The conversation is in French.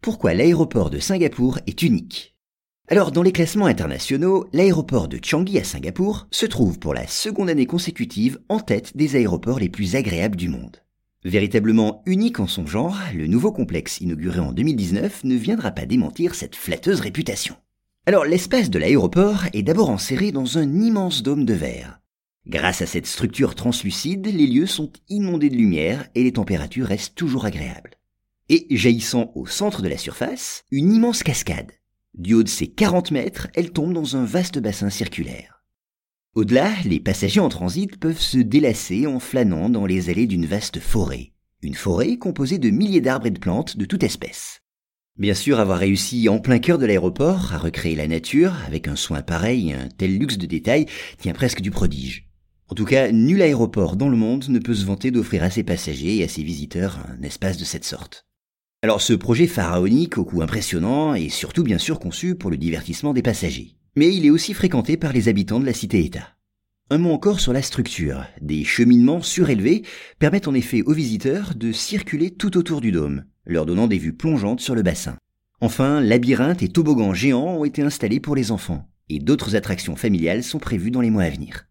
pourquoi l'aéroport de Singapour est unique. Alors, dans les classements internationaux, l'aéroport de Changi à Singapour se trouve pour la seconde année consécutive en tête des aéroports les plus agréables du monde. Véritablement unique en son genre, le nouveau complexe inauguré en 2019 ne viendra pas démentir cette flatteuse réputation. Alors l'espace de l'aéroport est d'abord enserré dans un immense dôme de verre. Grâce à cette structure translucide, les lieux sont inondés de lumière et les températures restent toujours agréables. Et jaillissant au centre de la surface, une immense cascade. Du haut de ses 40 mètres, elle tombe dans un vaste bassin circulaire. Au-delà, les passagers en transit peuvent se délasser en flânant dans les allées d'une vaste forêt. Une forêt composée de milliers d'arbres et de plantes de toute espèce. Bien sûr, avoir réussi en plein cœur de l'aéroport à recréer la nature avec un soin pareil et un tel luxe de détails tient presque du prodige. En tout cas, nul aéroport dans le monde ne peut se vanter d'offrir à ses passagers et à ses visiteurs un espace de cette sorte. Alors ce projet pharaonique au coût impressionnant est surtout bien sûr conçu pour le divertissement des passagers mais il est aussi fréquenté par les habitants de la cité-État. Un mot encore sur la structure. Des cheminements surélevés permettent en effet aux visiteurs de circuler tout autour du dôme, leur donnant des vues plongeantes sur le bassin. Enfin, labyrinthes et toboggans géants ont été installés pour les enfants, et d'autres attractions familiales sont prévues dans les mois à venir.